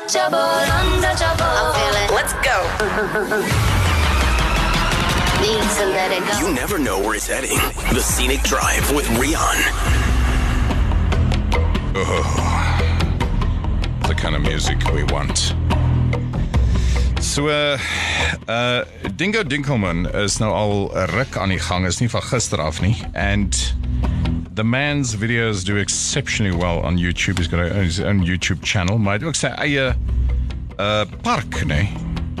untouchable, untouchable. I'm feeling. Let's go. Need to let it go. You never know where it's heading. The Scenic Drive with Rian. the kind of music we want. So uh uh Dingo Dinkelman is nou al 'n ruk aan die gang, is nie van gister af nie. And the man's videos do exceptionally well on YouTube. He's got his own YouTube channel. Het ook sy uh park, nee.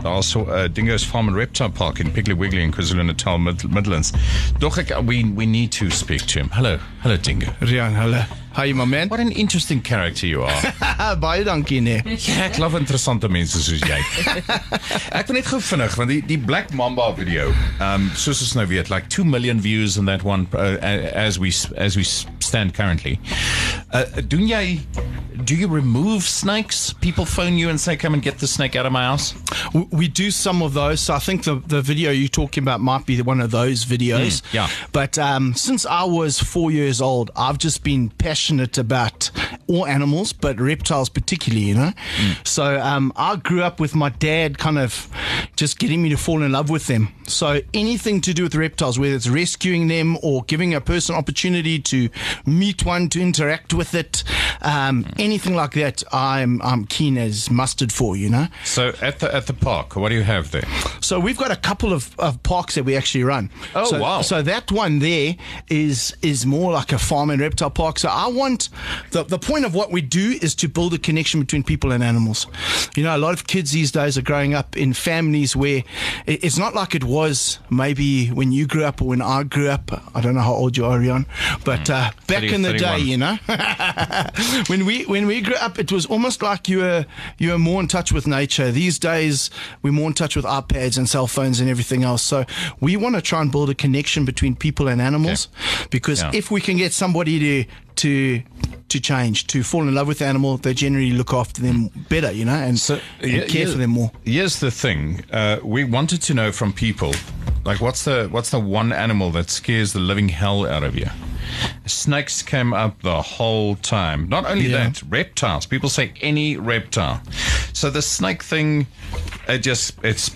Daar's so uh, Dingo's Farm and Reptile Park in Piggly Wiggly in KwaZulu-Natal Mid- Midlands. Doch we we need to speak to him. Hello. Hello Dingo. Rian, hallo. Hi my man. What an interesting character you are. Baie dankie nee. Ja, ek love interessante mense soos jy. ek wil net gou vinnig want die die Black Mamba video, um soos ons nou weet, like 2 million views in that one uh, as we as we stand currently. Uh jy do you remove snakes? People phone you and say come and get the snake out of my house? We do some of those. So I think the, the video you're talking about might be one of those videos. Mm, yeah. But um, since I was four years old, I've just been passionate about all animals, but reptiles particularly, you know. So um, I grew up with my dad kind of just getting me to fall in love with them. So anything to do with reptiles, whether it's rescuing them or giving a person opportunity to meet one, to interact with it, um, anything like that, I'm I'm keen as mustard for, you know. So at the at the park, what do you have there? So we've got a couple of, of parks that we actually run. Oh, so, wow. So that one there is is more like a farm and reptile park. So I want the the point of what we do is to build a connection between people and animals. You know, a lot of kids these days are growing up in families where it's not like it was maybe when you grew up or when I grew up. I don't know how old you are, Rian, but uh, back 30, in the day, you know, when we when we grew up, it was almost like you were you were more in touch with nature. These days, we're more in touch with iPads and cell phones and everything else. So we want to try and build a connection between people and animals, because Yeah. if we can get somebody to to to change, to fall in love with the animal, they generally look after them better, you know, and, So and here- care here- for them more. Here's the thing: uh, we wanted to know from people, like, what's the what's the one animal that scares the living hell out of you? Snakes came up the whole time. Not only Yeah. that, reptiles. People say any reptile. So the snake thing, it just it's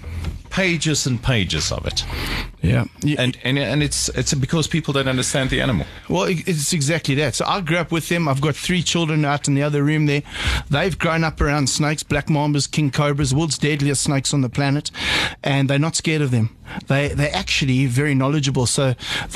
pages and pages of it, Yeah, and and and it's it's because people don't understand the animal. Well, it's exactly that. So I grew up with them. I've got three children out in the other room there. They've grown up around snakes, black mambas, king cobras, world's deadliest snakes on the planet, and they're not scared of them. They they're actually very knowledgeable. So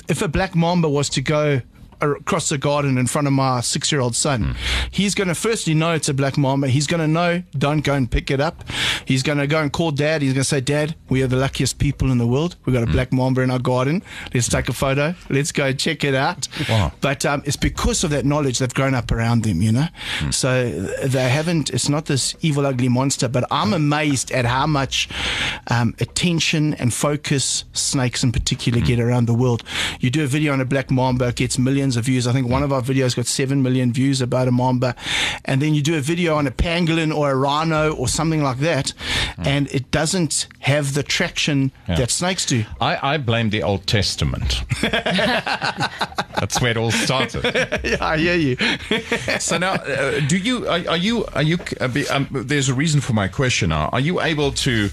if a black mamba was to go across the garden in front of my six year old son. Hmm. He's going to firstly know it's a black mamba. He's going to know, don't go and pick it up. He's going to go and call dad. He's going to say, Dad, we are the luckiest people in the world. We've got a hmm. black mamba in our garden. Let's take a photo. Let's go check it out. Wow. But um, it's because of that knowledge they've grown up around them, you know? Hmm. So they haven't, it's not this evil, ugly monster, but I'm amazed at how much um, attention and focus snakes in particular get around the world. You do a video on a black mamba, it gets millions of views. I think one of our videos got 7 million views about a mamba. And then you do a video on a pangolin or a rhino or something like that, and it doesn't have the traction that snakes do. I, I blame the Old Testament. That's where it all started. yeah, I hear you. So now, uh, do you are, are you are you? Uh, be, um, there's a reason for my question. Now, are you able to,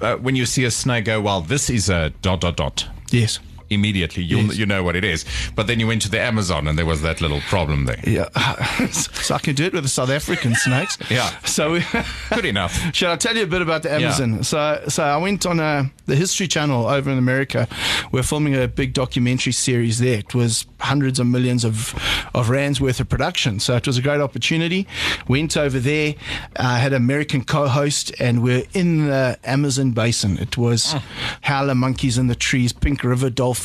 uh, when you see a snake, go, "Well, this is a dot dot dot." yes. Immediately, you Yes. you know what it is. But then you went to the Amazon, and there was that little problem there. Yeah. so I can do it with the South African snakes. Yeah. So we, Good enough. Shall I tell you a bit about the Amazon? So, so I went on uh the History Channel over in America. We're filming a big documentary series there. It was hundreds of millions of of rands worth of production. So it was a great opportunity. Went over there, uh, had an American co-host, and we're in the Amazon basin. It was howler monkeys in the trees, pink river dolphins,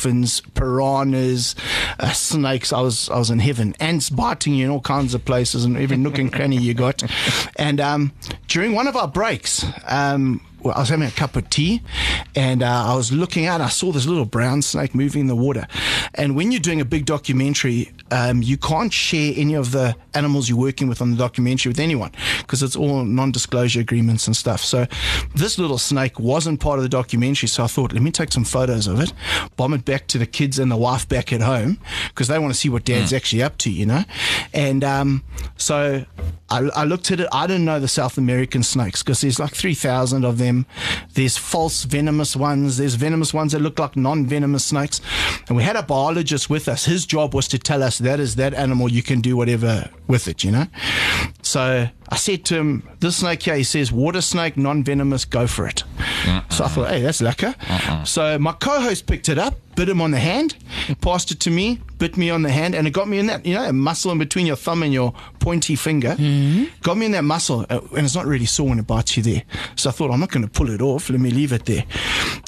piranhas, uh, snakes. I was I was in heaven. Ants biting you in all kinds of places, and every nook and cranny you got. And um, during one of our breaks. Um, I was having a cup of tea and uh, I was looking out. I saw this little brown snake moving in the water. And when you're doing a big documentary, um, you can't share any of the animals you're working with on the documentary with anyone because it's all non disclosure agreements and stuff. So this little snake wasn't part of the documentary. So I thought, let me take some photos of it, bomb it back to the kids and the wife back at home because they want to see what dad's actually up to, you know? And um, so I, I looked at it. I didn't know the South American snakes because there's like 3,000 of them. There's false venomous ones. There's venomous ones that look like non venomous snakes. And we had a biologist with us. His job was to tell us that is that animal. You can do whatever with it, you know? So I said to him, This snake here, he says, water snake, non venomous, go for it. So I thought, Hey, that's lekker. So my co host picked it up, bit him on the hand, passed it to me, bit me on the hand, and it got me in that, you know, a muscle in between your thumb and your pointy finger. Got me in that muscle, uh, and it's not really sore when it bites you there. So I thought, I'm not going to pull it off. Let me leave it there.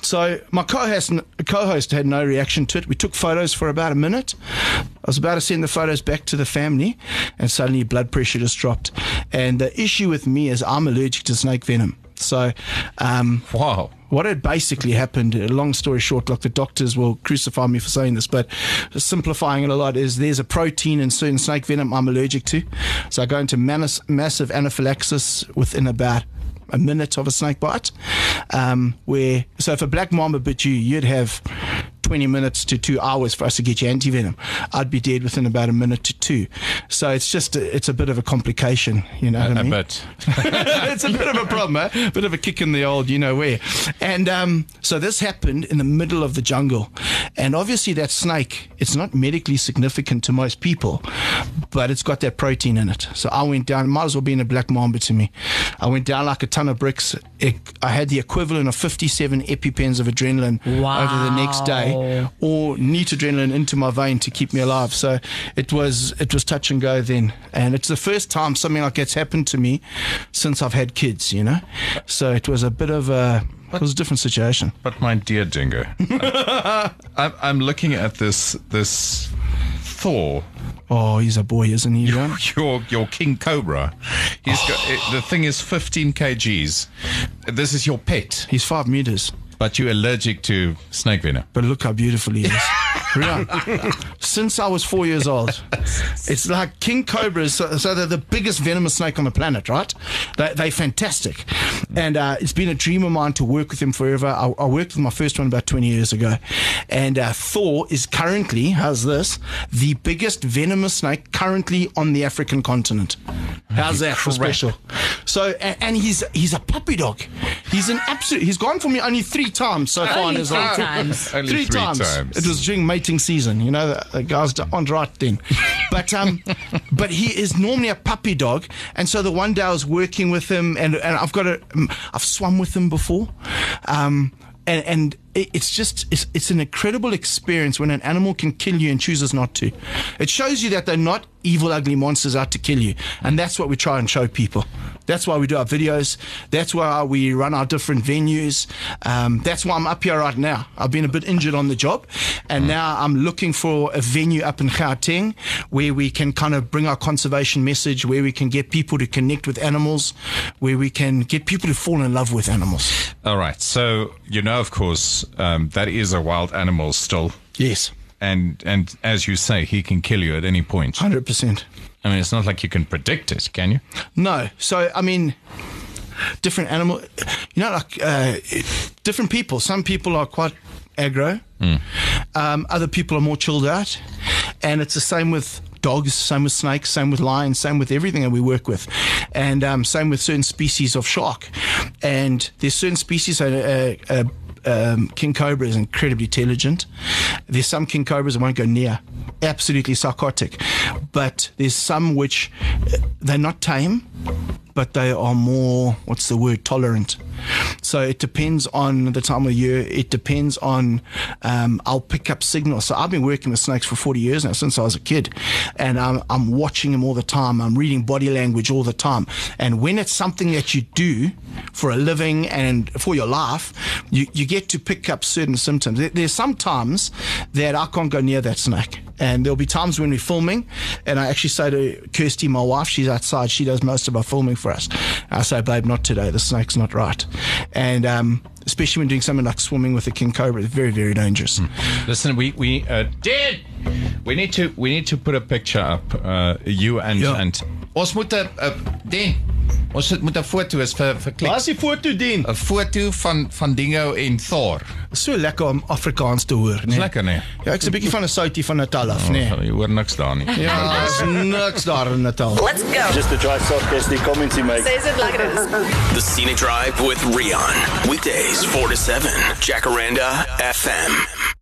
So my co-host, co-host had no reaction to it. We took photos for about a minute. I was about to send the photos back to the family, and suddenly blood pressure just dropped. And the issue with me is I'm allergic to snake venom. So, um, Wow. what had basically happened, uh, long story short, like the doctors will crucify me for saying this, but simplifying it a lot is there's a protein in certain snake venom I'm allergic to. So I go into manis- massive anaphylaxis within about a minute of a snake bite. Um, where so if a black mamba bit you, you'd have 20 minutes to two hours for us to get you antivenom. I'd be dead within about a minute to two. So it's just a, it's a bit of a complication, you know what I A mean? bit. it's a bit of a problem, eh? Bit of a kick in the old, you know where. And um, so this happened in the middle of the jungle, and obviously that snake, it's not medically significant to most people, but it's got that protein in it. So I went down. Might as well be in a black mamba to me. I went down like a ton of bricks. It, I had the equivalent of 57 epipens of adrenaline over the next day, Oh. or neat adrenaline into my vein to keep me alive. So it was it was touch and go then, and it's the first time something like that's happened to me since I've had kids. You know, so it was a bit of a it was a different situation. But my dear Dingo, I'm, I'm looking at this this Thor, Oh, he's a boy, isn't he? Leon? your your King Cobra. He's got it, the thing is 15 kgs. This is your pet, He's five meters. But you're allergic to snake venom. But look how beautiful he is. Since I was four years old, it's like king cobras. So, so they're the biggest venomous snake on the planet, right? They, they're fantastic, and uh, it's been a dream of mine to work with him forever. I, I worked with my first one about twenty years ago, and uh, Thor is currently, how's this, the biggest venomous snake currently on the African continent. How's that for special? So, and, and he's he's a puppy dog. He's an absolute. He's gone for me only three times so far in Only his three life. times. Only three, three times. times. It was during mating season. You know, the, the guys aren't right then. But um, but he is normally a puppy dog, and so the one day I was working with him, and and I've got a, I've swum with him before, um, and and it's just it's, it's an incredible experience when an animal can kill you and chooses not to. It shows you that they're not evil, ugly monsters out to kill you, and that's what we try and show people. That's why we do our videos. That's why we run our different venues. Um, that's why I'm up here right now. I've been a bit injured on the job, and now I'm looking for a venue up in Gauteng where we can kind of bring our conservation message, where we can get people to connect with animals, where we can get people to fall in love with animals. All right. So you know, of course, um, that is a wild animal still, Yes, and and as you say, he can kill you at any point. hundred percent. I mean, it's not like you can predict it, can you? No. So, I mean, different animal, you know, like uh, different people. Some people are quite aggro, um, other people are more chilled out. And it's the same with dogs, same with snakes, same with lions, same with everything that we work with. And um, same with certain species of shark. And there's certain species that uh, uh, um, king cobra is incredibly intelligent. There's some king cobras that won't go near, absolutely psychotic. But there's some which uh, they're not tame, but they are more, what's the word, tolerant. So it depends on the time of year. It depends on, um, I'll pick up signals. So I've been working with snakes for 40 years now, since I was a kid. And I'm, I'm watching them all the time. I'm reading body language all the time. And when it's something that you do for a living and for your life, you, you get to pick up certain symptoms. There- There's some times that I can't go near that snake. And there'll be times when we're filming, and I actually say to Kirsty, my wife, she's outside, she does most of our filming for us. I say, babe, not today. The snake's not right. And um, especially when doing something like swimming with a king cobra, it's very, very dangerous. Listen, we we uh, did. We need to we need to put a picture up. Uh, you and Yeah. and ons uh, Dan Ons sit met 'n foto is vir vir klik. Waar is die foto dien? 'n Foto van van Dingo en Thor. So lekker om Afrikaans te hoor, Dis nee. lekker nee. Ja, ek's 'n bietjie van 'n soutie van Natal af, nee. Jy hoor niks daar nie. Ja, daar's niks daar in Natal. Let's go. Just a dry soft guess the comments he makes. Says it like it is. The Scenic Drive with Rion. Weekdays 4 to 7. Jacaranda FM.